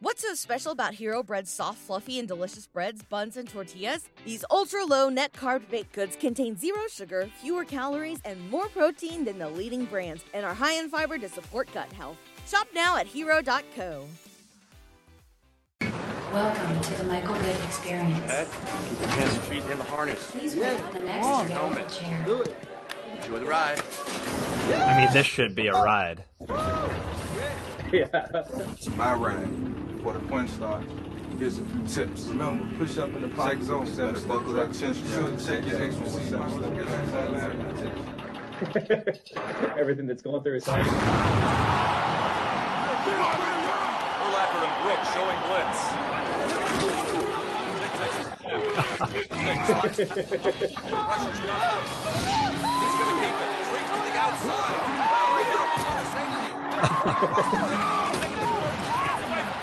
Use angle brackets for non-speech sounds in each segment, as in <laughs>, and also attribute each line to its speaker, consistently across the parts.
Speaker 1: What's so special about Hero Bread's soft, fluffy, and delicious breads, buns, and tortillas? These ultra low net carb baked goods contain zero sugar, fewer calories, and more protein than the leading brands, and are high in fiber to support gut health. Shop now at hero.co.
Speaker 2: Welcome to the Michael Vick Experience.
Speaker 3: Ed, keep your hands and feet in the harness.
Speaker 2: Please wait for the next available chair. Do it.
Speaker 3: Enjoy the ride.
Speaker 4: I mean, this should be a ride. <laughs> yeah.
Speaker 5: It's my ride. For the punch start, here's a few tips. Remember, push up in the pocket zone, seven, buckle up, chin strap, check your ecstasy, seven, step your <laughs>
Speaker 6: Everything that's going through his head.
Speaker 3: Urlacher and Brooks showing blitz. Pressure's <laughs> got him. He's <laughs> going to keep it. Straight to the outside. Powering up on the safety.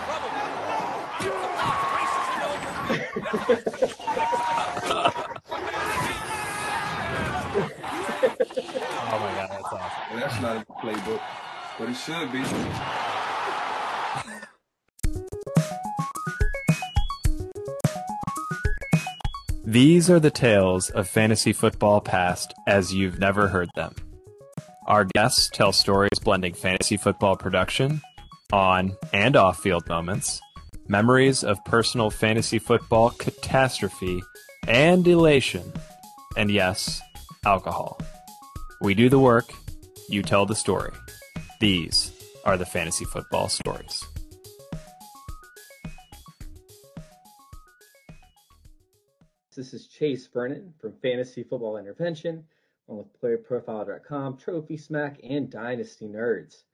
Speaker 3: Trouble. The block races it over.
Speaker 4: Oh my god, that's awesome.
Speaker 5: Well, that's not a playbook, but it should be.
Speaker 4: These are the tales of fantasy football past as you've never heard them. Our guests tell stories blending fantasy football production, on and off field moments, memories of personal fantasy football catastrophe and elation, and yes, alcohol. We do the work, you tell the story. These are the fantasy football stories.
Speaker 6: This is Chase Vernon from Fantasy Football Intervention, along with PlayerProfiler.com, Trophy Smack, and Dynasty Nerds.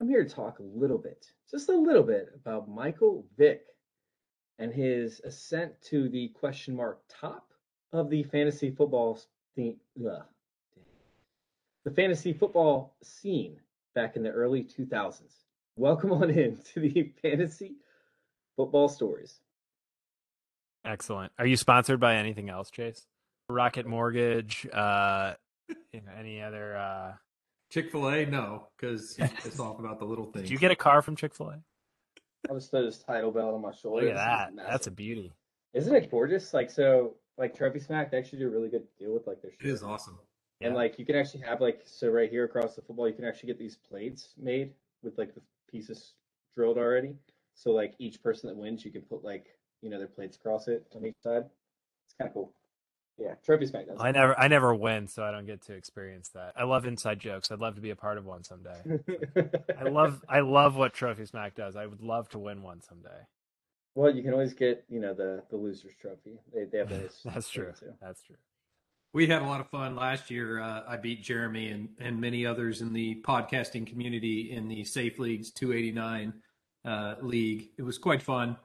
Speaker 6: I'm here to talk a little bit, just a little bit, about Michael Vick and his ascent to the question mark top of the fantasy football scene, the fantasy football scene back in the early 2000s. Welcome on in <laughs> to the fantasy football stories.
Speaker 4: Excellent. Are you sponsored by anything else, Chase? Rocket Mortgage, uh, you know, any other? Uh,
Speaker 7: Chick Fil A, no, because <laughs> it's all about the little things.
Speaker 4: did you get a car from Chick Fil A?
Speaker 6: I just throw this title belt on my shoulder.
Speaker 4: Look at that.
Speaker 6: massive.
Speaker 4: That's a beauty.
Speaker 6: Isn't it gorgeous? Like so, like Trophy Smack, they actually do a really good deal with like their
Speaker 7: It is awesome.
Speaker 6: And
Speaker 4: Yeah.
Speaker 6: like you can actually have like so right here across the football, you can actually get these plates made with like the pieces drilled already. So like each person that wins, you can put like you know their plates across it on each side. It's kind of cool. Yeah, Trophy Smack does.
Speaker 4: I never, I never win, so I don't get to experience that. I love inside jokes. I'd love to be a part of one someday. I love, <laughs> I love what Trophy Smack does. I would love to win one someday.
Speaker 6: well, you can always get you know the the losers trophy. They they have those. <laughs>
Speaker 4: That's true.
Speaker 6: too.
Speaker 4: That's true.
Speaker 7: We had a lot of fun last year. Uh, I beat Jeremy and, and many others in the podcasting community in the Safe Leagues 289 uh, league. It was quite fun,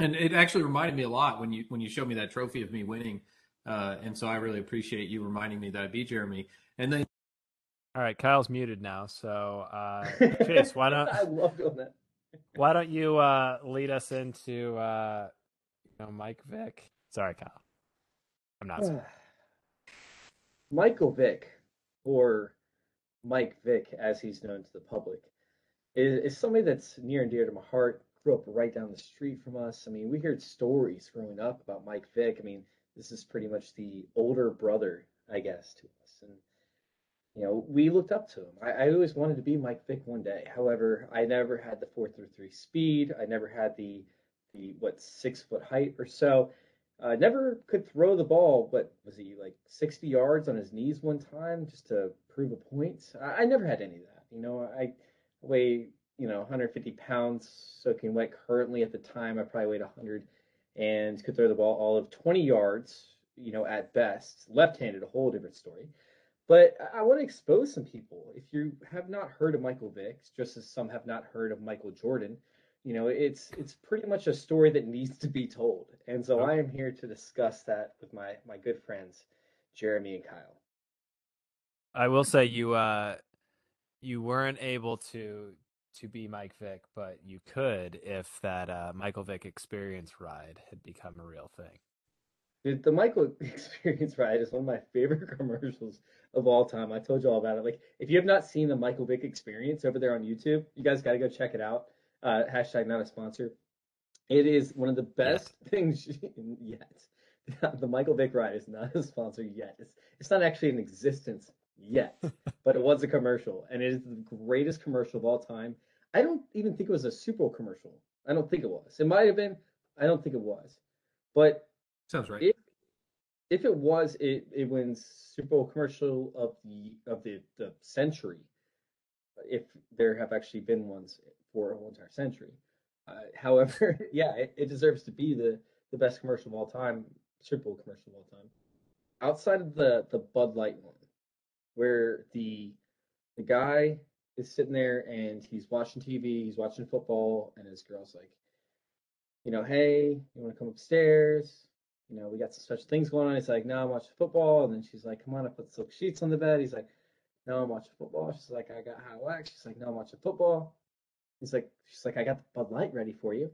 Speaker 7: and it actually reminded me a lot when you when you showed me that trophy of me winning. Uh, and so I really appreciate you reminding me that I beat Jeremy. And then
Speaker 4: All right, Kyle's muted now, so uh, <laughs> Chase, why don't
Speaker 6: I love doing that.
Speaker 4: why don't you uh, lead us into uh, you know Mike Vick? Sorry, Kyle. I'm not. sorry. <sighs>
Speaker 6: Michael Vick, or Mike Vick as he's known to the public, is, is somebody that's near and dear to my heart. Grew up right down the street from us. I mean, we heard stories growing up about Mike Vick. I mean, this is pretty much the older brother, I guess, to us. And, you know, we looked up to him. I, I always wanted to be Mike Vick one day. However, I never had the 4 through 3 speed. I never had the, the what, six foot height or so. Uh, never could throw the ball, but was he like 60 yards on his knees one time just to prove a point? I, I never had any of that. You know, I weigh, you know, 150 pounds soaking wet currently at the time. I probably weighed 100 and could throw the ball all of 20 yards, you know, at best. Left handed, a whole different story. But I, I want to expose some people. If you have not heard of Michael Vick, just as some have not heard of Michael Jordan, you know it's it's pretty much a story that needs to be told and so i am here to discuss that with my my good friends jeremy and kyle
Speaker 4: I will say you uh, you weren't able to to be Mike Vick, but you could if that uh, Michael Vick experience ride had become a real thing.
Speaker 6: Dude, the michael <laughs> experience ride is one of my favorite <laughs> commercials of all time i told you all about it like if you have not seen the michael vick experience over there on youtube you guys got to go check it out uh, hashtag not a sponsor. It is one of the best <laughs> things yet. The Michael Vick ride is not a sponsor yet. It's, it's not actually in existence yet, but it was a commercial, and it is the greatest commercial of all time. I don't even think it was a Super Bowl commercial. I don't think it was. It might have been. I don't think it was. But
Speaker 7: Sounds right.
Speaker 6: if if it was, it it wins Super Bowl commercial of the of the the century. If there have actually been ones for a whole entire century. Uh, <laughs> however, yeah, it, it deserves to be the the best commercial of all time, Super Bowl commercial of all time. Outside of the the Bud Light one, where the the guy is sitting there and he's watching TV, he's watching football, and his girl's like, you know, hey, you want to come upstairs? You know, we got some special things going on. He's like, no, I'm watching football. And then she's like, come on, I put silk sheets on the bed. He's like, no, I'm watching football. She's like, I got hot wax. She's like, no, I'm watching football. He's like, she's like, I got the Bud Light ready for you.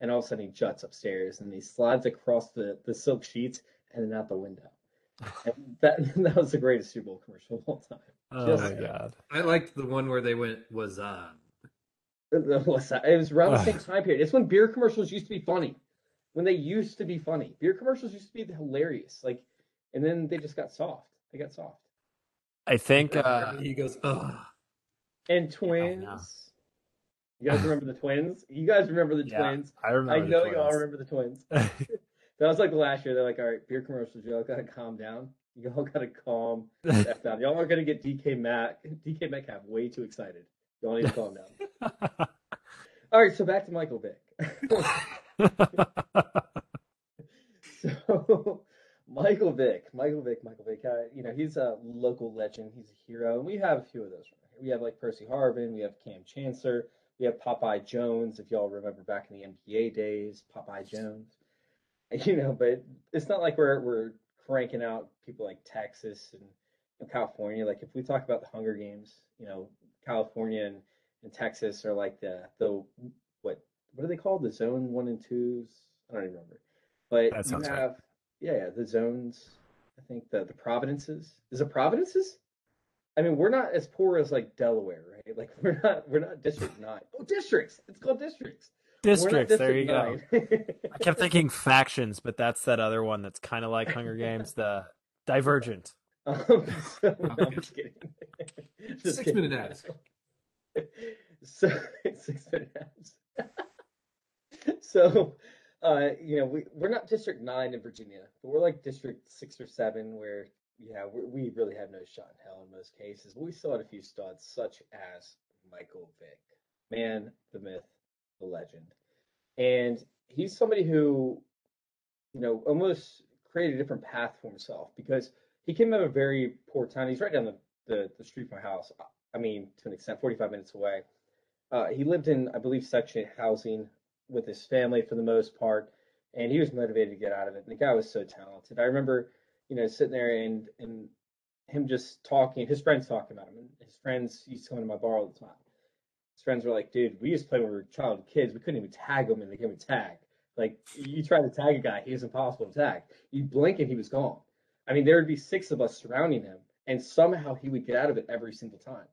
Speaker 6: And all of a sudden he juts upstairs and he slides across the, the silk sheets and then out the window. And <laughs> that that was the greatest Super Bowl commercial of all time.
Speaker 4: Oh
Speaker 6: Just-
Speaker 4: my god.
Speaker 7: I liked the one where they went was on.
Speaker 6: It was it was around the same time period. It's when beer commercials used to be funny. When they used to be funny. Beer commercials used to be hilarious. Like and then they just got soft. They got soft.
Speaker 4: I think uh,
Speaker 7: he goes, oh,
Speaker 6: And twins. You guys <laughs> remember the twins? You guys remember the
Speaker 4: yeah,
Speaker 6: twins?
Speaker 4: I remember.
Speaker 6: I know
Speaker 4: the
Speaker 6: you all remember the twins. <laughs> That was like last year. They're like, all right, beer commercials, you all gotta calm down. You all gotta calm down. Y'all <laughs> are gonna get DK Mac DK Metcalf way too excited. Y'all need to calm down. <laughs> All right, so back to Michael Vick. <laughs> So Michael Vick, Michael Vick, Michael Vick. Uh, you know, he's a local legend. He's a hero, and we have a few of those. Right here. We have like Percy Harvin. We have Kam Chancellor. We have Popeye Jones. If y'all remember back in the NBA days, Popeye Jones. <laughs> You know, but it's not like we're we're cranking out people like Texas and, and California. Like if we talk about the Hunger Games, you know, California and, and Texas are like the the what what are they called? The zone one and twos? I don't even remember. But
Speaker 4: That
Speaker 6: you
Speaker 4: right.
Speaker 6: have yeah, yeah, the zones. I think the the Providences. Is it Providences? I mean, we're not as poor as like Delaware, right? <laughs> Like we're not we're not District Nine. Oh, districts. It's called districts. We're not
Speaker 4: Districts. There you
Speaker 6: District
Speaker 4: go. <laughs> I kept thinking factions, but that's that other one that's kind of like Hunger Games, the Divergent.
Speaker 6: Um, <laughs> so, no, <laughs> I'm just kidding. Just
Speaker 7: Six
Speaker 6: kidding.
Speaker 7: minute ads.
Speaker 6: So six minute abs. so, uh, you know, we we're not District Nine in Virginia, but we're like District Six or Seven, where yeah, we, we really have no shot in hell in most cases. But we still had a few studs, such as Michael Vick, man, the myth, the legend, and he's somebody who, you know, almost created a different path for himself because he came out of a very poor town. He's right down the, the, the street from my house. I mean, to an extent, 45 minutes away. Uh, he lived in, I believe, section housing with his family for the most part, and he was motivated to get out of it. And the guy was so talented. I remember, you know, sitting there and and him just talking, his friends talking about him, and his friends used to come to my bar all the time. His friends were like, "Dude, we used to play when we were child kids. We couldn't even tag him in the game of tag. Like, you try to tag a guy, he was impossible to tag. You blink and he was gone. I mean, there would be six of us surrounding him, and somehow he would get out of it every single time.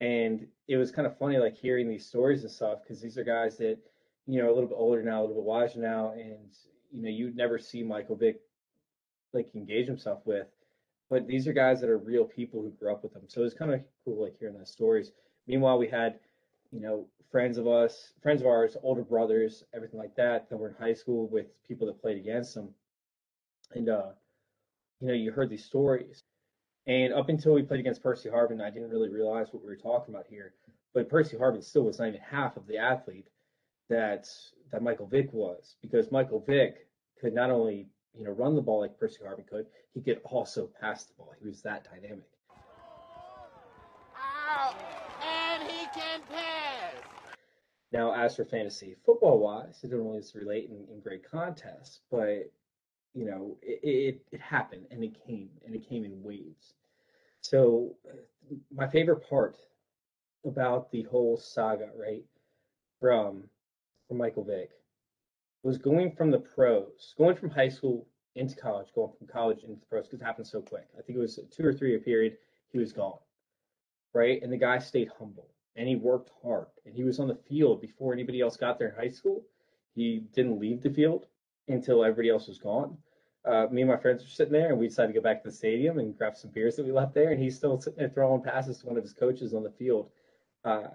Speaker 6: And it was kind of funny, like hearing these stories and stuff, because these are guys that, you know, a little bit older now, a little bit wiser now, and you know, you'd never see Michael Vick like engage himself with. But these are guys that are real people who grew up with him. So it was kind of cool, like hearing those stories. Meanwhile, we had, you know, friends of us, friends of ours, older brothers, everything like that, that were in high school with people that played against them. And uh, you know, you heard these stories. And up until we played against Percy Harvin, I didn't really realize what we were talking about here. But Percy Harvin still was not even half of the athlete that that Michael Vick was, because Michael Vick could not only you know run the ball like Percy Harvin could, he could also pass the ball. He was that dynamic.
Speaker 3: And he can pass.
Speaker 6: Now, as for fantasy football wise, it didn't always relate in, in great contests, but you know, it, it, it happened and it came and it came in waves. So, uh, my favorite part about the whole saga, right, from from Michael Vick, was going from the pros, going from high school into college, going from college into the pros, because it happened so quick. I think it was a two or three year period. He was gone, right, and the guy stayed humble. And he worked hard and he was on the field before anybody else got there in high school. He didn't leave the field until everybody else was gone. Uh, me and my friends were sitting there and we decided to go back to the stadium and grab some beers that we left there and he's still sitting there throwing passes to one of his coaches on the field uh,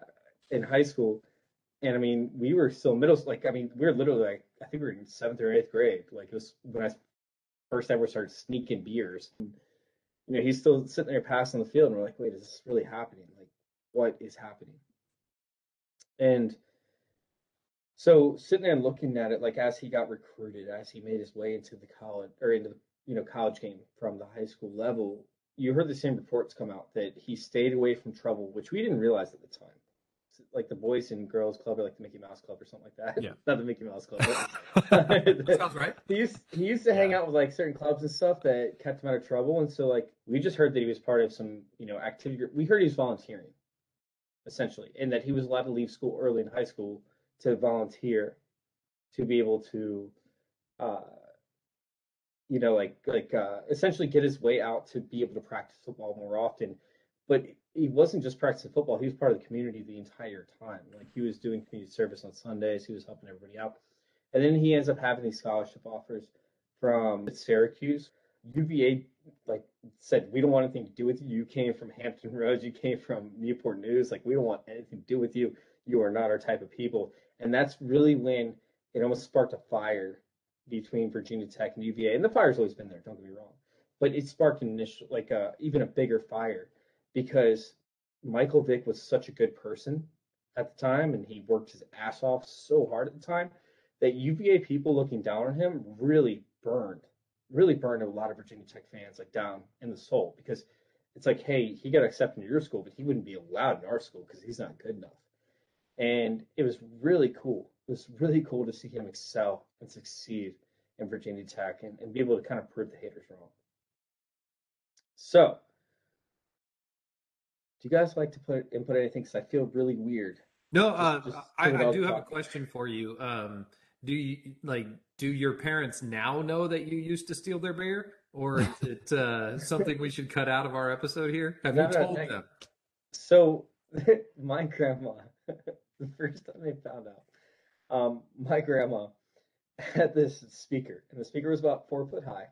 Speaker 6: in high school. And I mean, we were still middle, like, I mean, we were literally like, I think we were in seventh or eighth grade. Like, it was when I first ever started sneaking beers. And, you know, he's still sitting there passing the field, and we're like, wait, is this really happening? What is happening? And so sitting there and looking at it, like as he got recruited, as he made his way into the college or into the you know college game from the high school level, you heard the same reports come out that he stayed away from trouble, which we didn't realize at the time like the Boys and Girls Club or like the Mickey Mouse Club or something like that.
Speaker 4: Yeah. <laughs>
Speaker 6: Not the Mickey Mouse Club. <laughs>
Speaker 7: That sounds right. <laughs>
Speaker 6: he used he used to hang
Speaker 4: Yeah.
Speaker 6: out with like certain clubs and stuff that kept him out of trouble, and so like we just heard that he was part of some you know activity. Group we heard he was volunteering, essentially, and that he was allowed to leave school early in high school to volunteer, to be able to, uh, you know, like like uh, essentially get his way out to be able to practice football more often. But he wasn't just practicing football; he was part of the community the entire time. Like he was doing community service on Sundays, he was helping everybody out. And then he ends up having these scholarship offers from Syracuse. UVA like said, we don't want anything to do with you. You came from Hampton Roads, you came from Newport News. Like we don't want anything to do with you. You are not our type of people. And that's really when it almost sparked a fire between Virginia Tech and UVA. And the fire's always been there. Don't get me wrong, but it sparked an initial, like a even a bigger fire because Michael Vick was such a good person at the time, and he worked his ass off so hard at the time that UVA people looking down on him really burned, really burned a lot of Virginia Tech fans like down in the soul because it's like, hey, he got accepted into your school, but he wouldn't be allowed in our school because he's not good enough. And it was really cool. It was really cool to see him excel and succeed in Virginia Tech and, and be able to kind of prove the haters wrong. So, do you guys like to put input anything? Because I feel really weird.
Speaker 7: No,
Speaker 6: Just-
Speaker 7: uh,
Speaker 6: just
Speaker 7: I, I do have a question for you. Um, do you like? Do your parents now know that you used to steal their beer, or is <laughs> it uh, something we should cut out of our episode here? Have
Speaker 6: No,
Speaker 7: you told
Speaker 6: no.
Speaker 7: them?
Speaker 6: So <laughs> my grandma, <laughs> the first time they found out, um, my grandma had this speaker, and the speaker was about four foot high,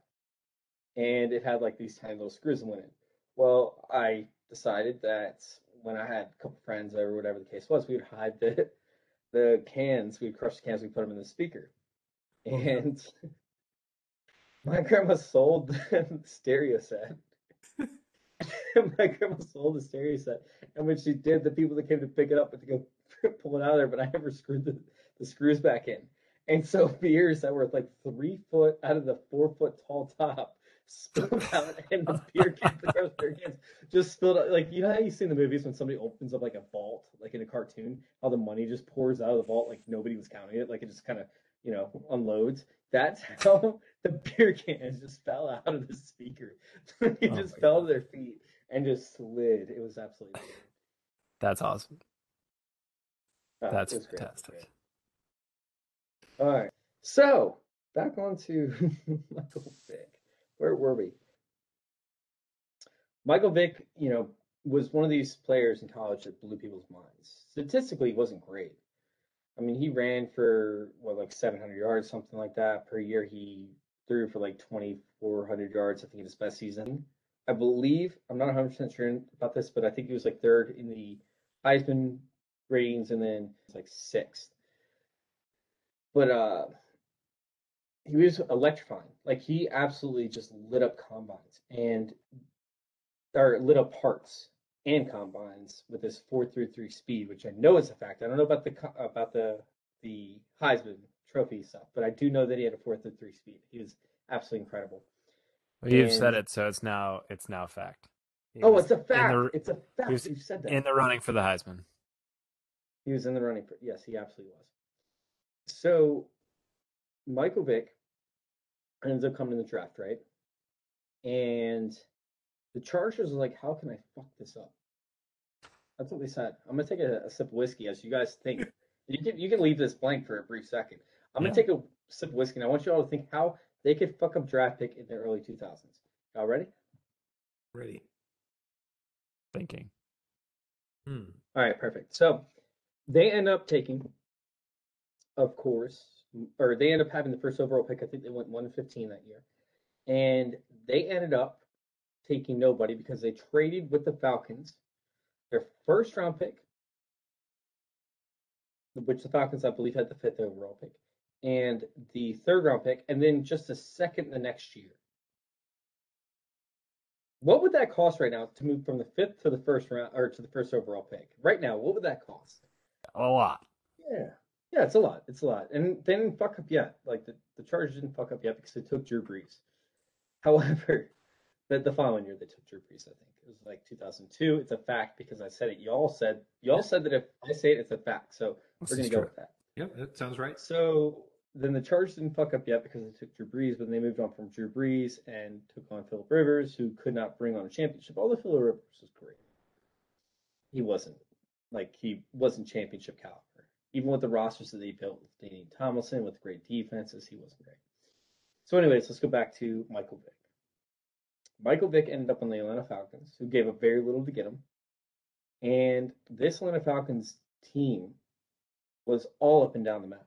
Speaker 6: and it had like these tiny little screws in it. Well, I decided that when I had a couple friends over, whatever the case was, we would hide the the cans, we'd crush the cans, we put them in the speaker, Uh-huh. and <laughs> my grandma sold <laughs> the stereo set. <laughs> my grandma sold the stereo set, and when she did, the people that came to pick it up had to go pull it out of there, but I never screwed the, the screws back in. And so beers that were like three foot out of the four foot tall top spilled out, and the beer cans, the beer cans, just spilled out. Like you know how you see in the movies when somebody opens up like a vault, like in a cartoon, how the money just pours out of the vault, like nobody was counting it, like it just kind of you know unloads. That's <laughs> how the beer cans just fell out of the speaker. <laughs> it
Speaker 4: Oh
Speaker 6: just fell to their feet and just slid. It was absolutely.
Speaker 4: That's awesome.
Speaker 6: Uh,
Speaker 4: That's
Speaker 6: it was great. It was
Speaker 4: fantastic.
Speaker 6: great. All right. So back on to <laughs> Michael Vick. Where were we? Michael Vick, you know, was one of these players in college that blew people's minds. Statistically, he wasn't great. I mean, he ran for what, like 700 yards, something like that per year. He threw for like 2,400 yards, I think, in his best season. I believe, I'm not 100% sure about this, but I think he was like third in the Heisman ratings and then it's like sixth. But uh he was electrifying. Like he absolutely just lit up combines and or lit up parts and combines with his four through three speed, which I know is a fact. I don't know about the about the the Heisman Trophy stuff, but I do know that he had a four through three speed. He was absolutely incredible.
Speaker 4: Well, you've said it, so it's now it's now fact. He
Speaker 6: oh, it's a fact.
Speaker 4: the-
Speaker 6: it's a fact.
Speaker 4: was
Speaker 6: You said that.
Speaker 4: in the running for the Heisman.
Speaker 6: He was in the running for yes, he absolutely was. So Michael Vick ends up coming in the draft, right? And the Chargers are like, how can I fuck this up? That's what they said. I'm gonna take a, a sip of whiskey as you guys think. <laughs> you can you can leave this blank for a brief second. I'm gonna
Speaker 4: Yeah.
Speaker 6: take a sip of whiskey and I want you all to think how they could fuck up draft pick in the early 2000s. Y'all ready?
Speaker 7: Ready?
Speaker 4: Thinking.
Speaker 7: Hmm.
Speaker 6: All right, perfect. So they end up taking, of course, or they end up having the first overall pick. I think they went one and fifteen that year, and they ended up taking nobody because they traded with the Falcons their first round pick, which the Falcons I believe had the fifth overall pick, and the third round pick, and then just a second the next year. What would that cost right now to move from the fifth to the first round or to the first overall pick? Right now, what would that cost?
Speaker 4: A lot.
Speaker 6: Yeah. Yeah, it's a lot. It's a lot. And they didn't fuck up yet. Like the, the Chargers didn't fuck up yet because they took Drew Brees. However, the, the following year they took Drew Brees, I think. It was like 2002. It's a fact because I said it. Y'all said y'all said that if I say it, it's a fact. So
Speaker 7: This
Speaker 6: we're gonna go with that.
Speaker 7: Yep, that sounds right.
Speaker 6: So then the Chargers didn't fuck up yet because they took Drew Brees, but they moved on from Drew Brees and took on Philip Rivers, who could not bring on a championship. Although Philip Rivers was great, he wasn't like he wasn't championship caliber. Even with the rosters that they built with Danny Tomlinson, with great defenses, he wasn't great. So, anyways, let's go back to Michael Vick. Michael Vick ended up on the Atlanta Falcons, who gave up very little to get him. And this Atlanta Falcons team was all up and down the map.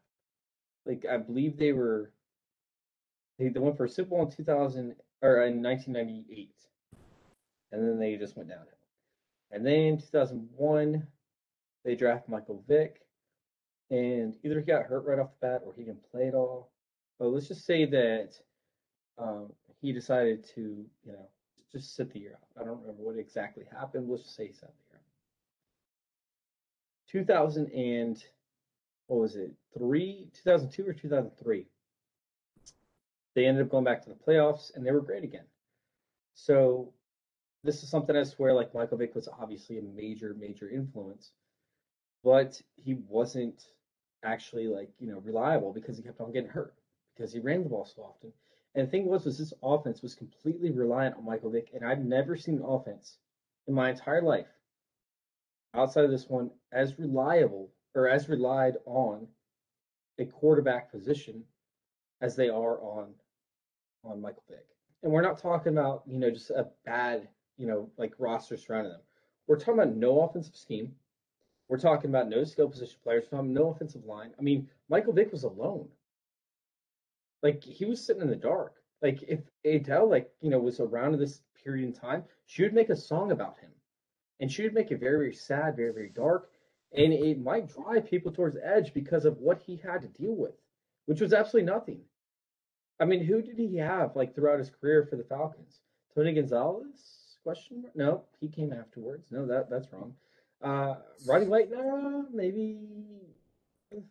Speaker 6: Like I believe they were they, they went for a Super Bowl in 2000 or in 1998, and then they just went downhill. And then in 2001, they draft Michael Vick, and either he got hurt right off the bat or he didn't play at all. But let's just say that um, he decided to, you know, just sit the year out. I don't remember what exactly happened. Let's just say he sat the year out. 2000 and what was it? Three, 2002 or 2003. They ended up going back to the playoffs and they were great again. So this is something I swear like Michael Vick was obviously a major, major influence, but he wasn't actually like, you know, reliable because he kept on getting hurt because he ran the ball so often. And the thing was, was this offense was completely reliant on Michael Vick, and I've never seen an offense in my entire life outside of this one as reliable or as relied on a quarterback position as they are on on Michael Vick. And we're not talking about, you know, just a bad, you know, like roster surrounding them. We're talking about no offensive scheme. We're talking about no skill position players. No offensive line. I mean, Michael Vick was alone. Like he was sitting in the dark. Like if Adele, like, you know, was around in this period in time, she would make a song about him. And she would make it very, very sad, very, very dark. And it might drive people towards the edge because of what he had to deal with, which was absolutely nothing. I mean, who did he have like throughout his career for the Falcons? Tony Gonzalez? Question mark? No, he came afterwards. No, that that's wrong. Uh, Roddy White? No, maybe. I think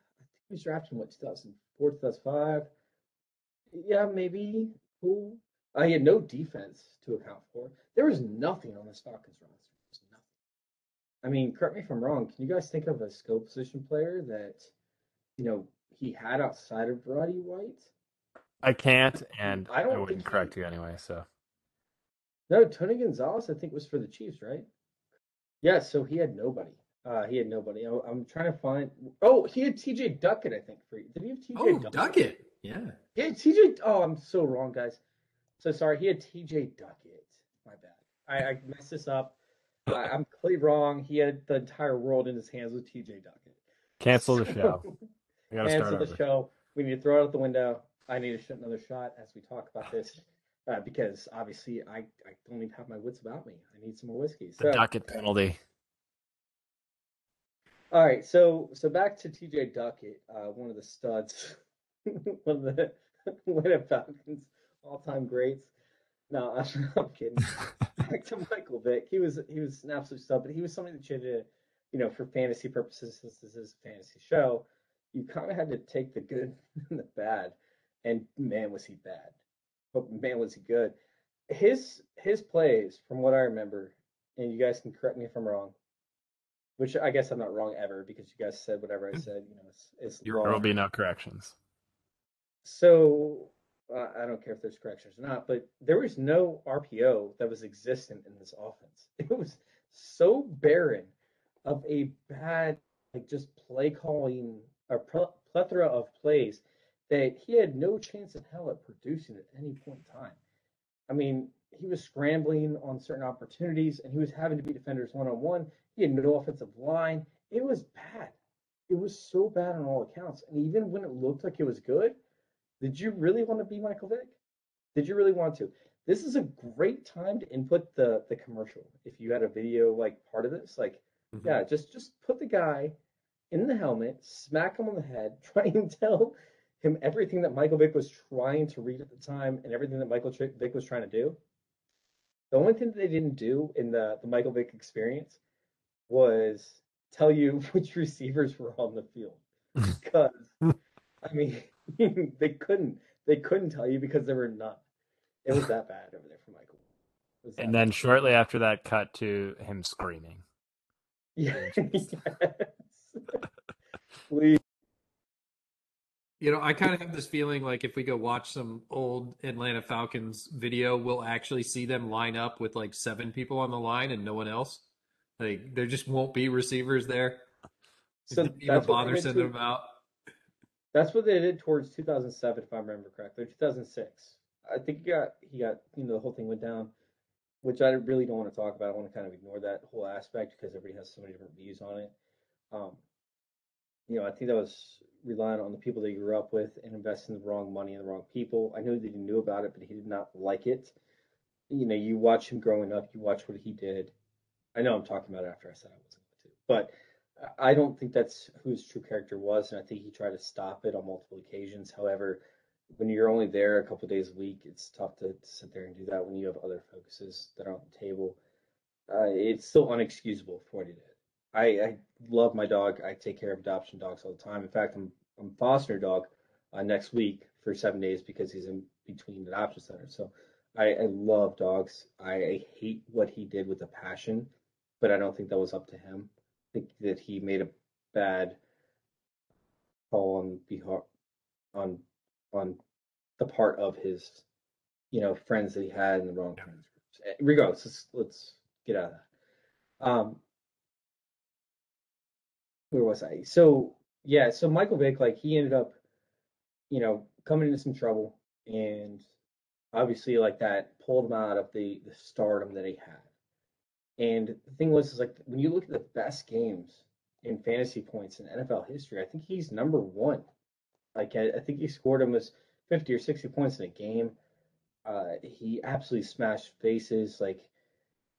Speaker 6: he was drafted in what 2004, 2005. Yeah, maybe. Who? Uh, he had no defense to account for. There was nothing on this Falcons roster. There was nothing. I mean, correct me if I'm wrong. Can you guys think of a skill position player that, you know, he had outside of Roddy White?
Speaker 4: I can't, and
Speaker 6: I
Speaker 4: I,
Speaker 6: don't
Speaker 4: I
Speaker 6: wouldn't
Speaker 4: correct
Speaker 6: he-
Speaker 4: you anyway. So
Speaker 6: No, Tony Gonzalez, I think, was for the Chiefs, right? Yeah, so he had nobody. Uh, he had nobody. I, I'm trying to find. Oh, he had T.J. Duckett, I think. For you. did he have T.J.
Speaker 7: Oh,
Speaker 6: Duckett?
Speaker 7: Duckett. Yeah.
Speaker 6: Yeah, T.J. Oh, I'm so wrong, guys. So sorry. He had T.J. Duckett. My bad. I, I messed this up. I, I'm completely wrong. He had the entire world in his hands with T.J. Duckett.
Speaker 4: cancel the show. <laughs>
Speaker 6: Cancel
Speaker 4: start
Speaker 6: the
Speaker 4: over.
Speaker 6: show. We need to throw it out the window. I need to shoot another shot as we talk about this. Uh, because obviously I, I don't even have my wits about me. I need some more whiskey.
Speaker 4: The
Speaker 6: So
Speaker 4: docket penalty.
Speaker 6: All right, so so back to TJ Duckett, uh, one of the studs, <laughs> <laughs> one of the Atlanta Falcons all-time greats. No, I'm, <laughs> I'm kidding. back to Michael Vick. He was he was an absolute stud, but he was something that you had to, you know, for fantasy purposes, since this is a fantasy show, you kind of had to take the good <laughs> and the bad. And man, was he bad, but man, was he good. His his plays, from what I remember, and you guys can correct me if I'm wrong which I guess I'm not wrong ever because you guys said whatever I mm. said. You know, it's, it's
Speaker 4: there will be no corrections.
Speaker 6: So uh, I don't care if there's corrections or not, but there was no RPO that was existent in this offense. <laughs> It was so barren of a bad, like just play calling pl- plethora of plays that he had no chance in hell at producing at any point in time. I mean, he was scrambling on certain opportunities and he was having to beat defenders one on one. He had no offensive line. It was bad. It was so bad on all accounts. And even when it looked like it was good, did you really want to be Michael Vick? Did you really want to? This is a great time to input the the commercial. If you had a video like part of this, like
Speaker 7: Mhm.
Speaker 6: yeah, just just put the guy in the helmet, smack him on the head, <laughs> try and tell him everything that Michael Vick was trying to read at the time and everything that Michael Vick was trying to do. The only thing that they didn't do in the, the Michael Vick experience was tell you <laughs> which receivers were on the field. <laughs> Because I mean <laughs> they couldn't they couldn't tell you because there were none. It was that bad over there for Michael.
Speaker 4: And
Speaker 6: that
Speaker 4: then
Speaker 6: bad.
Speaker 4: shortly after that, cut to him screaming. <laughs>
Speaker 6: Yeah. <laughs> yes. Please.
Speaker 7: You know, I kind of have this feeling like if we go watch some old Atlanta Falcons video, we'll actually see them line up with like seven people on the line and no one else. Like there just won't be receivers there.
Speaker 6: So
Speaker 7: Don't even
Speaker 6: that's
Speaker 7: bother sending them out.
Speaker 6: That's what they did towards 2007, if I remember correctly, or 2006. I think he got he got you know the whole thing went down, which I really don't want to talk about. I want to kind of ignore that whole aspect because everybody has so many different views on it. Um, you know, I think that was relying on the people that he grew up with and investing the wrong money in the wrong people. I know that he knew about it, but he did not like it. You know, you watch him growing up, you watch what he did. I know I'm talking about it after I said I wasn't going to, but I don't think that's who his true character was, and I think he tried to stop it on multiple occasions. However, when you're only there a couple days a week, it's tough to, sit there and do that when you have other focuses that are on the table. Uh, it's still unexcusable for what he did. I, I love my dog. I take care of adoption dogs all the time. In fact, I'm I'm fostering a dog uh, next week for seven days because he's in between adoption centers. So I, I love dogs. I, I hate what he did with a passion, but I don't think that was up to him. I think that he made a bad call on behalf on on the part of his you know friends that he had in the wrong friends groups. Eh, Regardless, let's let's get out of that. Um, where was I? So yeah, so Michael Vick, like he ended up, you know, coming into some trouble, and obviously like that pulled him out of the the stardom that he had. And the thing was, is like when you look at the best games in fantasy points in NFL history, I think he's number one. Like I, I think he scored almost fifty or sixty points in a game. Uh, he absolutely smashed faces. Like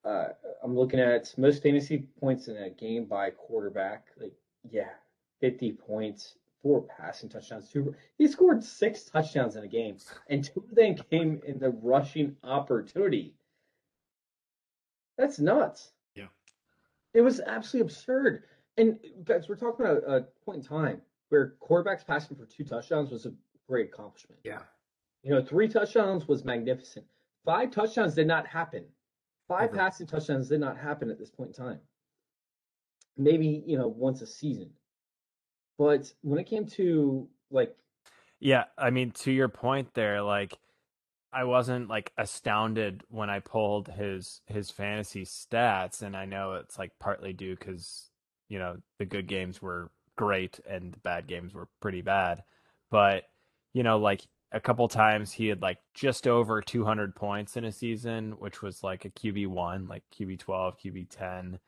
Speaker 6: uh, I'm looking at most fantasy points in a game by quarterback. Like yeah, 50 points, four passing touchdowns. Two, he scored six touchdowns in a game, and two of them came in the rushing opportunity. That's nuts.
Speaker 7: Yeah.
Speaker 6: It was absolutely absurd. And guys, we're talking about a point in time where quarterbacks passing for two touchdowns was a great accomplishment.
Speaker 7: Yeah.
Speaker 6: You know, three touchdowns was magnificent. Five touchdowns did not happen. Five
Speaker 7: Ever.
Speaker 6: passing touchdowns did not happen at this point in time. Maybe, you know, once a season. But when it came to like
Speaker 4: Yeah, I mean, to your point there, like I wasn't like astounded when I pulled his his fantasy stats, and I know it's like partly due because you know the good games were great and the bad games were pretty bad, but you know like a couple times he had like just over 200 points in a season, which was like a QB one, like QB 12, QB 10,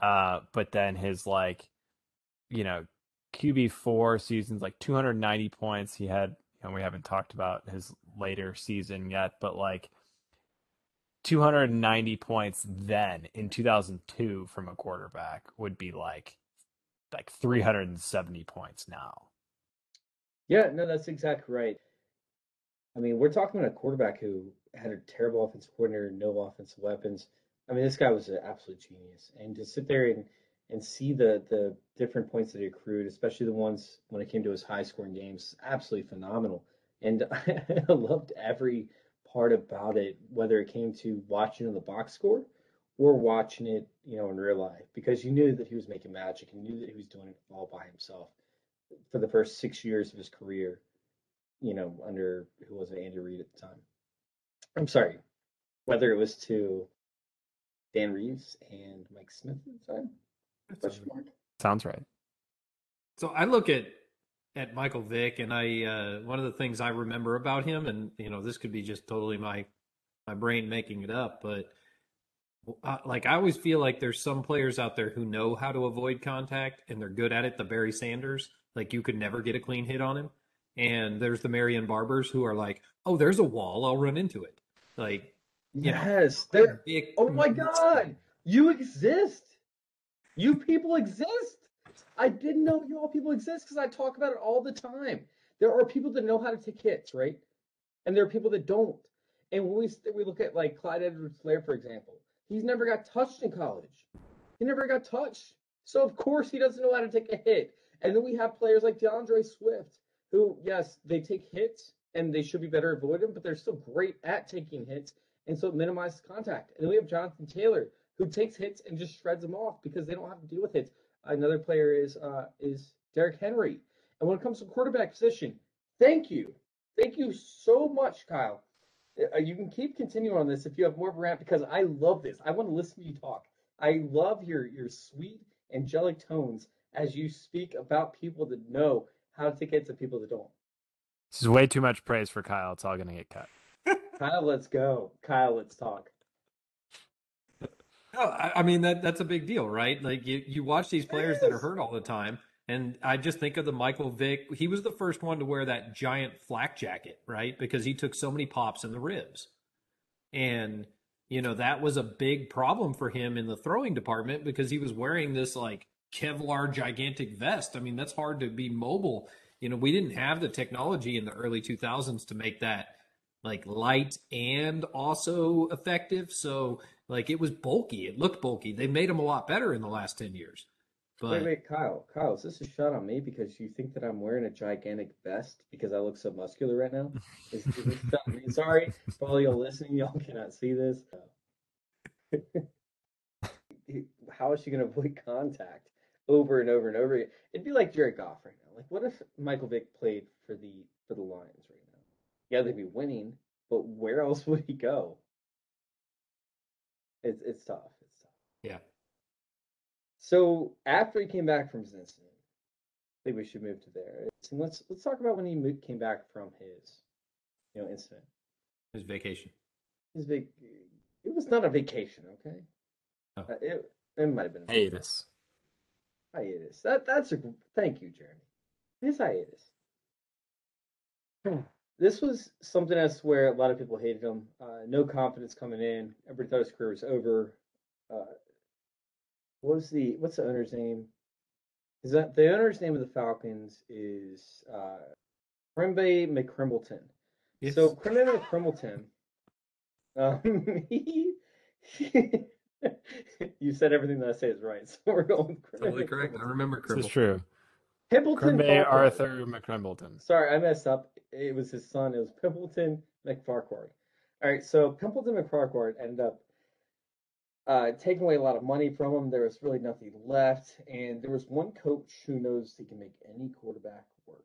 Speaker 4: uh, but then his like you know QB four seasons, like 290 points. He had, and we haven't talked about his later season yet, but like 290 points then in 2002 from a quarterback would be like like 370 points now.
Speaker 6: Yeah, no, that's exactly right. I mean, we're talking about a quarterback who had a terrible offensive coordinator, no offensive weapons. I mean, this guy was an absolute genius. And to sit there and, and see the the different points that he accrued, especially the ones when it came to his high scoring games, absolutely phenomenal. And <laughs> I loved every part about it, whether it came to watching on the box score or watching it, you know, in real life, because you knew that he was making magic and knew that he was doing it all by himself for the first six years of his career, you know, under who was it, Andy Reid at the time. I'm sorry, whether it was to Dan Reeves and Mike Smith at the time. Question mark.
Speaker 4: Sounds right.
Speaker 7: So I look at at Michael Vick, and I uh, one of the things I remember about him, and you know, this could be just totally my my brain making it up, but uh, like I always feel like there's some players out there who know how to avoid contact and they're good at it. The Barry Sanders, like you could never get a clean hit on him, and there's the Marion Barbers who are like, oh, there's a wall, I'll run into it. Like, know,
Speaker 6: Yes,
Speaker 7: big-
Speaker 6: Oh my <laughs> God, you exist. You people exist. I didn't know you all people exist because I talk about it all the time. There are people that know how to take hits, right? And there are people that don't. And when we we look at like Clyde Edwards-Helaire, for example, he's never got touched in college. He never got touched, so of course he doesn't know how to take a hit. And then we have players like D'Andre Swift, who yes, they take hits and they should be better avoid them, but they're still great at taking hits, and so it minimizes contact. And then we have Jonathan Taylor, who takes hits and just shreds them off because they don't have to deal with hits. Another player is uh, is Derrick Henry. And when it comes to quarterback position, thank you, thank you so much, Kyle. Uh, you can keep continuing on this if you have more of a rant because I love this. I want to listen to you talk. I love your your sweet angelic tones as you speak about people that know how to take hits and people that don't.
Speaker 4: This is way too much praise for Kyle. It's all going to get cut. <laughs>
Speaker 6: Kyle, let's go. Kyle, let's talk.
Speaker 7: No, I, I mean that that's a big deal, right? Like you, you watch these players that are hurt all the time, and I just think of the Michael Vick. He was the first one to wear that giant flak jacket, right? Because he took so many pops in the ribs, and you know that was a big problem for him in the throwing department because he was wearing this like Kevlar gigantic vest. I mean, that's hard to be mobile. You know, we didn't have the technology in the early 2000s to make that like light and also effective. So like it was bulky. It looked bulky. They made them a lot better in the last 10 years. But
Speaker 6: wait, wait, Kyle. Kyle, is this a shot on me because you think that I'm wearing a gigantic vest because I look so muscular right now? <laughs> Is, is this shot on me? Sorry, for all y'all listening, y'all cannot see this. <laughs> How is she going to avoid contact over and over and over again? It'd be like Jared Goff right now. Like, what if Michael Vick played for the for the Lions right now? Yeah, they'd be winning, but where else would he go? It's it's tough. It's tough.
Speaker 7: yeah.
Speaker 6: So after he came back from his incident, I think we should move to there. And let's let's talk about when he moved, came back from his, you know, incident.
Speaker 7: His vacation.
Speaker 6: His big. It was not a vacation, okay?
Speaker 7: Oh.
Speaker 6: Uh, it it might have been a
Speaker 4: Hiatus.
Speaker 6: hiatus. That that's a thank you, Jeremy. His hiatus. <sighs> This was something else where a lot of people hated him. Uh, no confidence coming in. Everybody thought his career was over. Uh, what was the what's the owner's name? Is that the owner's name of the Falcons is uh, Crimbe McCrimbleton.
Speaker 7: Yes.
Speaker 6: So Crimbe McCrimbleton, um, <laughs> he, <laughs> you said everything that I say is right, so we're going with Crimbe
Speaker 7: Totally correct. I
Speaker 6: McCrimbleton.
Speaker 7: remember
Speaker 4: This is true.
Speaker 6: Pimpleton Farquhar.
Speaker 4: Arthur McCrimbleton.
Speaker 6: Sorry, I messed up. It was his son. It was Pimpleton McFarquhar. All right, so Pimpleton McFarquhar ended up uh, taking away a lot of money from him. There was really nothing left, and there was one coach who knows he can make any quarterback work.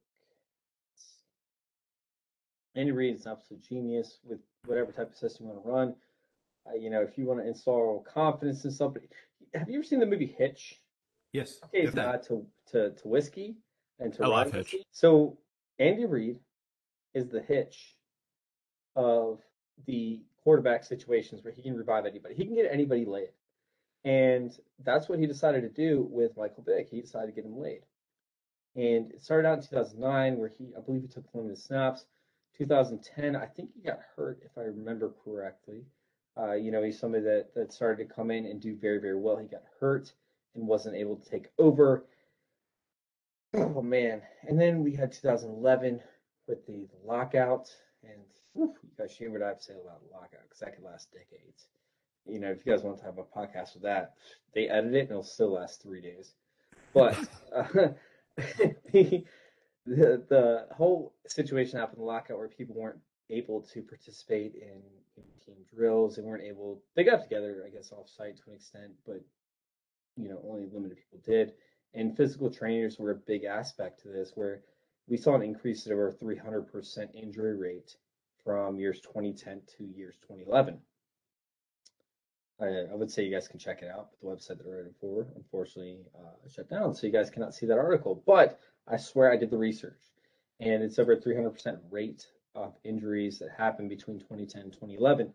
Speaker 6: Andy Reid is an absolute genius with whatever type of system you want to run. Uh, you know, if you want to install confidence in somebody, have you ever seen the movie Hitch?
Speaker 7: Yes.
Speaker 6: Okay, uh, to to to whiskey and to
Speaker 4: I love Hitch.
Speaker 6: So Andy Reid is the hitch of the quarterback situations where he can revive anybody. He can get anybody laid, and that's what he decided to do with Michael Vick. He decided to get him laid, and it started out in 2009 where he, I believe, he took a limited snaps. 2010, I think he got hurt if I remember correctly. Uh, you know, he's somebody that that started to come in and do very very well. He got hurt and wasn't able to take over. Oh man! And then we had 2011 with the, lockout, and whew, you guys hear what I have to say about lockout because that could last decades. You know, if you guys want to have a podcast with that, they edit it and it'll still last three days. But <laughs> uh, <laughs> the, the whole situation happened in the lockout where people weren't able to participate in, in team drills. They weren't able. They got together, I guess, off site to an extent, but you know, only limited people did. And physical trainers were a big aspect to this, where we saw an increase of over 300% injury rate from years 2010 to years 2011. I, I would say you guys can check it out, but the website that I wrote it for, unfortunately, uh, shut down, so you guys cannot see that article. But I swear I did the research, and it's over a 300% rate of injuries that happened between 2010 and 2011.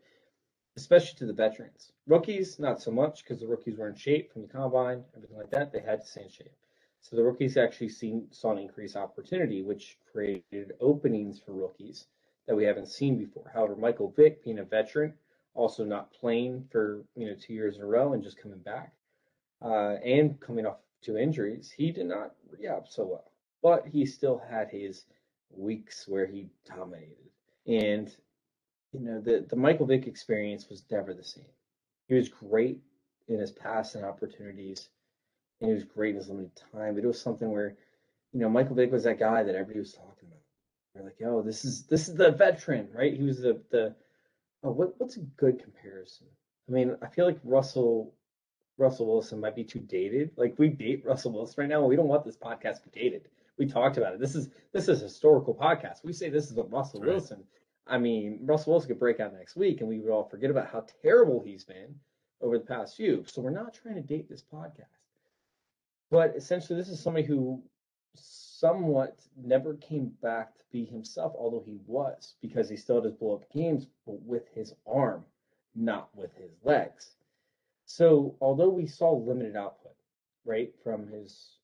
Speaker 6: Especially to the veterans. Rookies, not so much because the rookies were in shape from the combine, everything like that. They had to stay in shape. So the rookies actually seen, saw an increased opportunity, which created openings for rookies that we haven't seen before. However, Michael Vick, being a veteran, also not playing for you know two years in a row and just coming back, uh, and coming off two injuries, he did not re-up so well. But he still had his weeks where he dominated, and you know the the Michael Vick experience was never the same. He was great in his passing opportunities, and he was great in his limited time. But it was something where, you know, Michael Vick was that guy that everybody was talking about. They're like, "Yo, this is this is the veteran, right?" He was the the. Oh, what what's a good comparison? I mean, I feel like Russell Russell Wilson might be too dated. Like we date Russell Wilson right now. We don't want this podcast to be dated. We talked about it. This is this is a historical podcast. We say this is a Russell
Speaker 4: Right.
Speaker 6: Wilson. I mean, Russell Wilson could break out next week, and we would all forget about how terrible he's been over the past few. So we're not trying to date this podcast, but essentially, this is somebody who somewhat never came back to be himself, although he was, because he still does blow up games, but with his arm, not with his legs. So, although we saw limited output, right, from his,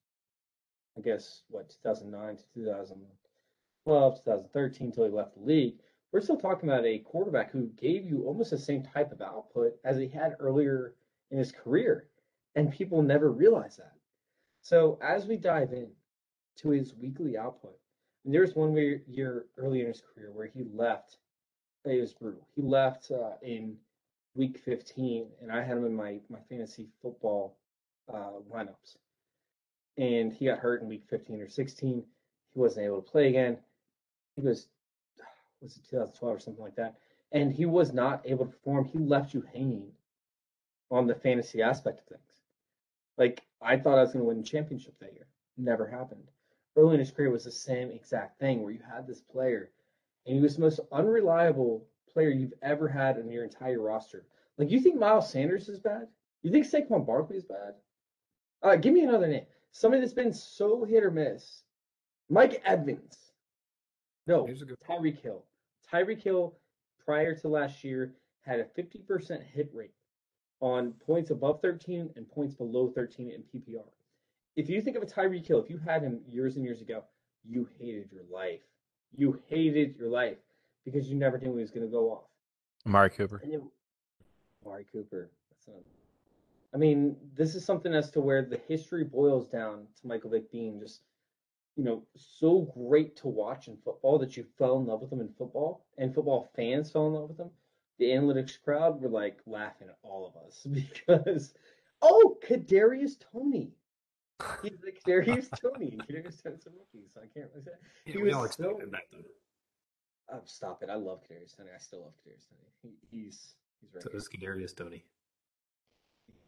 Speaker 6: I guess, what, 2009 to 2012, 2013, until he left the league, we're still talking about a quarterback who gave you almost the same type of output as he had earlier in his career. And people never realize that. So, as we dive in to his weekly output, and there's one year, early in his career where he left. It was brutal. He left uh, in week 15, and I had him in my my fantasy football uh, lineups. And he got hurt in week 15 or 16. He wasn't able to play again. He was was it 2012 or something like that, and he was not able to perform. He left you hanging on the fantasy aspect of things. Like I thought I was going to win the championship that year. Never happened. Early in his career was the same exact thing where you had this player, and he was the most unreliable player you've ever had in your entire roster. Like you think Miles Sanders is bad? You think Saquon Barkley is bad? Uh, give me another name. Somebody that's been so hit or miss. Mike Evans. No,
Speaker 7: Here's a good-
Speaker 6: Tyreek Hill. Tyreek Hill, prior to last year, had a 50% hit rate on points above 13 and points below 13 in PPR. If you think of a Tyreek Hill, if you had him years and years ago, you hated your life. You hated your life because you never knew he was going to go off.
Speaker 4: Amari Cooper.
Speaker 6: And then Amari Cooper. I mean, this is something as to where the history boils down to Michael Vick being just, you know, so great to watch in football that you fell in love with him in football, and football fans fell in love with him. The analytics crowd were like laughing at all of us <laughs> because, oh, Kadarius Toney. He's the Kadarius <laughs> Toney. and Kadarius Toney's a rookie, so I can't really say.
Speaker 7: Yeah,
Speaker 6: He
Speaker 7: we all
Speaker 6: was so-
Speaker 7: expected that though.
Speaker 6: Oh, stop it! I love Kadarius Toney. I still love Kadarius Toney. He, he's he's right.
Speaker 7: So is Kadarius Toney.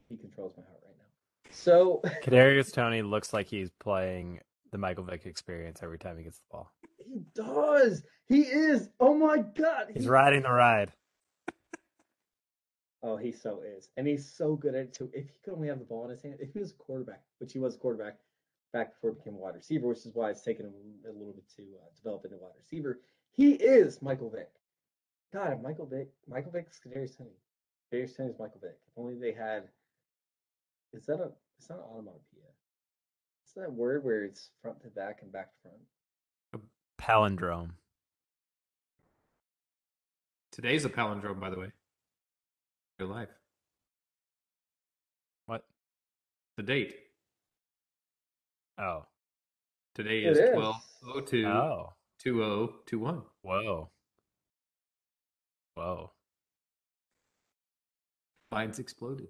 Speaker 6: He controls my heart right now. So
Speaker 4: Kadarius Toney looks like he's playing the Michael Vick experience every time he gets the ball.
Speaker 6: he does. He is. Oh my god.
Speaker 4: He's
Speaker 6: he-
Speaker 4: riding the ride. <laughs>
Speaker 6: Oh, he so is, and he's so good at it too. If he could only have the ball in his hand, if he was a quarterback, which he was a quarterback back before he became a wide receiver, which is why it's taken him a little bit to uh, develop into a wide receiver. He is Michael Vick. God, Michael Vick, Michael Vick's Kadarius Toney. Kadarius Toney's Michael Vick. If only they had. Is that a? It's not an onomatopoeia. It's that word where it's front to back and back to front.
Speaker 4: A palindrome.
Speaker 7: Today's a palindrome, by the way. Real life.
Speaker 4: What?
Speaker 7: The date.
Speaker 4: Oh.
Speaker 7: Today
Speaker 6: It
Speaker 7: is
Speaker 6: is.
Speaker 7: 1202
Speaker 4: Oh.
Speaker 7: 2021.
Speaker 4: Whoa. Whoa.
Speaker 7: Mine's exploded.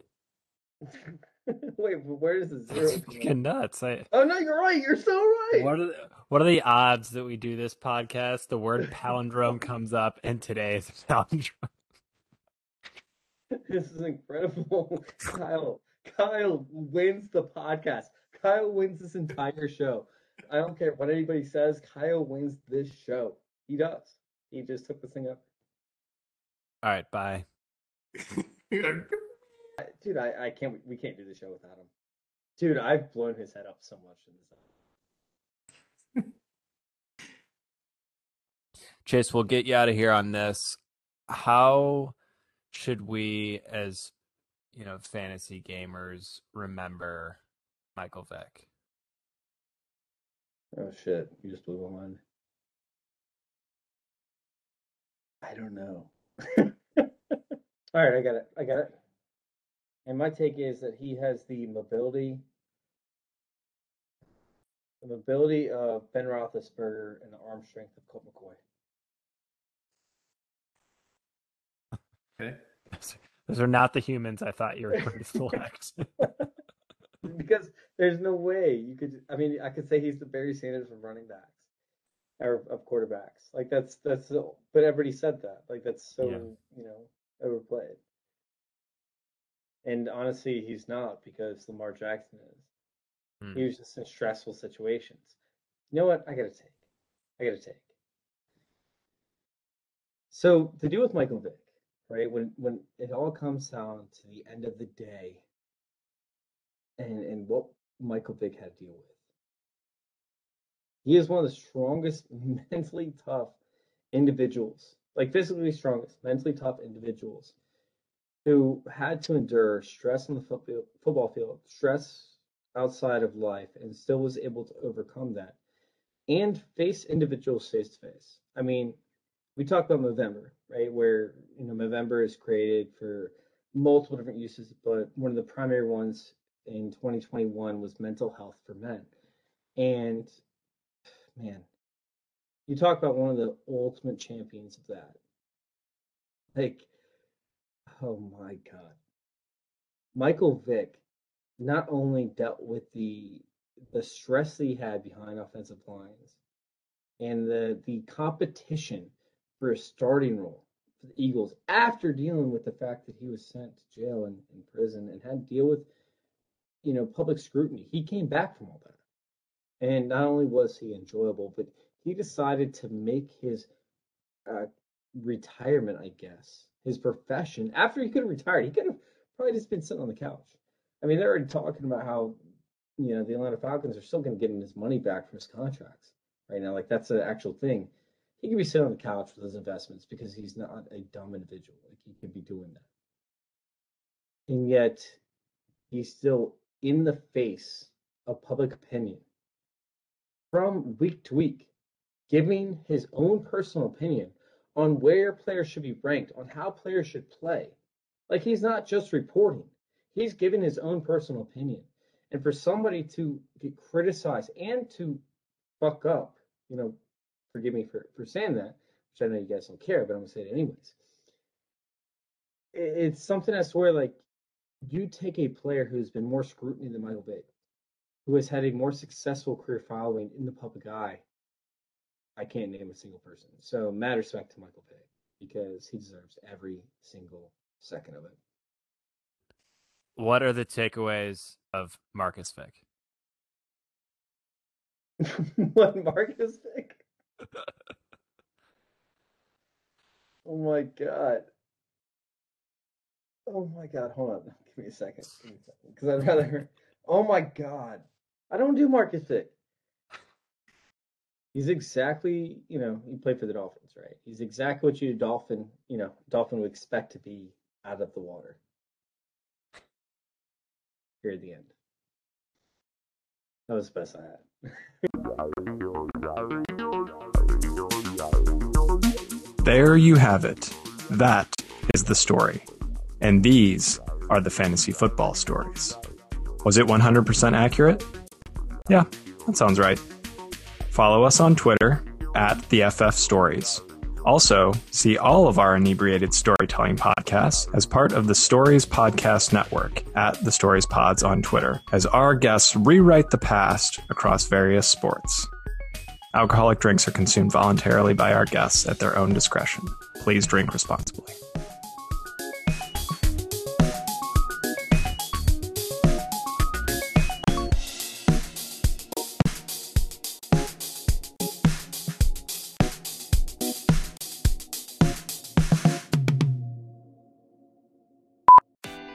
Speaker 7: <laughs> <laughs>
Speaker 6: Wait, but where does the zero?
Speaker 4: That's
Speaker 6: come in?
Speaker 4: fucking nuts. I,
Speaker 6: Oh no, you're right. You're so right.
Speaker 4: what are the, what are the odds that we do this podcast? The word palindrome comes up, and today is palindrome. <laughs> <laughs>
Speaker 6: This is incredible. Kyle, Kyle wins the podcast. Kyle wins this entire show. I don't care what anybody says. Kyle wins this show. He does. He just took this thing up.
Speaker 4: All right, bye.
Speaker 6: I- Dude, I, I can't. We can't do the show without him. Dude, I've blown his head up so much in this. <laughs>
Speaker 4: Chase, we'll get you out of here on this. How should we, as you know, fantasy gamers, remember Michael Vick?
Speaker 6: Oh shit! You just blew my mind. I don't know. <laughs> All right, I got it. I got it. And my take is that he has the mobility, the mobility of Ben Roethlisberger and the arm strength of Colt McCoy.
Speaker 7: Okay. <laughs>
Speaker 4: Those are not the humans I thought you were going to select. <laughs> <laughs>
Speaker 6: because there's no way you could. I mean, I could say he's the Barry Sanders of running backs or of quarterbacks. Like that's that's. But everybody said that. Like that's so
Speaker 4: Yeah.
Speaker 6: you know overplayed. And honestly, he's not because Lamar Jackson is.
Speaker 4: Hmm.
Speaker 6: He was just in stressful situations. You know what? I gotta take. I gotta take. So to do with Michael Vick, right? When when it all comes down to the end of the day, and and what Michael Vick had to deal with, he is one of the strongest, <laughs> mentally tough individuals, like physically strongest, mentally tough individuals, who had to endure stress on the football field, stress outside of life, and still was able to overcome that and face individuals face to face. I mean, we talk about Movember, right? Where you know Movember is created for multiple different uses, but one of the primary ones in 2021 was mental health for men. And man, you talk about one of the ultimate champions of that. Like, oh my God. Michael Vick not only dealt with the the stress that he had behind offensive lines and the the competition for a starting role for the Eagles after dealing with the fact that he was sent to jail and in prison and had to deal with you know public scrutiny. He came back from all that. And not only was he enjoyable, but he decided to make his uh, retirement, I guess, his profession. After he could have retired, he could have probably just been sitting on the couch. I mean, they're already talking about how, you know, the Atlanta Falcons are still going to get him his money back from his contracts right now. Like that's an actual thing. He could be sitting on the couch with his investments because he's not a dumb individual. Like he could be doing that. And yet, he's still in the face of public opinion from week to week, giving his own personal opinion on where players should be ranked, on how players should play. Like he's not just reporting, he's giving his own personal opinion. And for somebody to get criticized and to fuck up, you know, forgive me for, for saying that, which I know you guys don't care, but I'm gonna say it anyways. It's something I swear, like you take a player who's been more scrutiny than Michael Vick, who has had a more successful career following in the public eye. I can't name a single person. So mad respect to Michael Vick because he deserves every single second of it.
Speaker 4: what are the takeaways of Marcus Vick? <laughs>
Speaker 6: what Marcus Vick? <laughs> oh my god. Oh my god, hold on. <laughs> Give me a second. Because I'd rather Oh my god. I don't do Marcus Vick. He's exactly, you know, he played for the Dolphins, right? He's exactly what you Dolphin, you know, Dolphin would expect to be out of the water. Here at the end. That was the best I had.
Speaker 4: There you have it. That is the story. And these are the fantasy football stories. Was it 100% accurate? Yeah, that sounds right. Follow us on Twitter at the FF Stories. Also, see all of our inebriated storytelling podcasts as part of the Stories Podcast Network at the Stories Pods on Twitter, as our guests rewrite the past across various sports. Alcoholic drinks are consumed voluntarily by our guests at their own discretion. Please drink responsibly.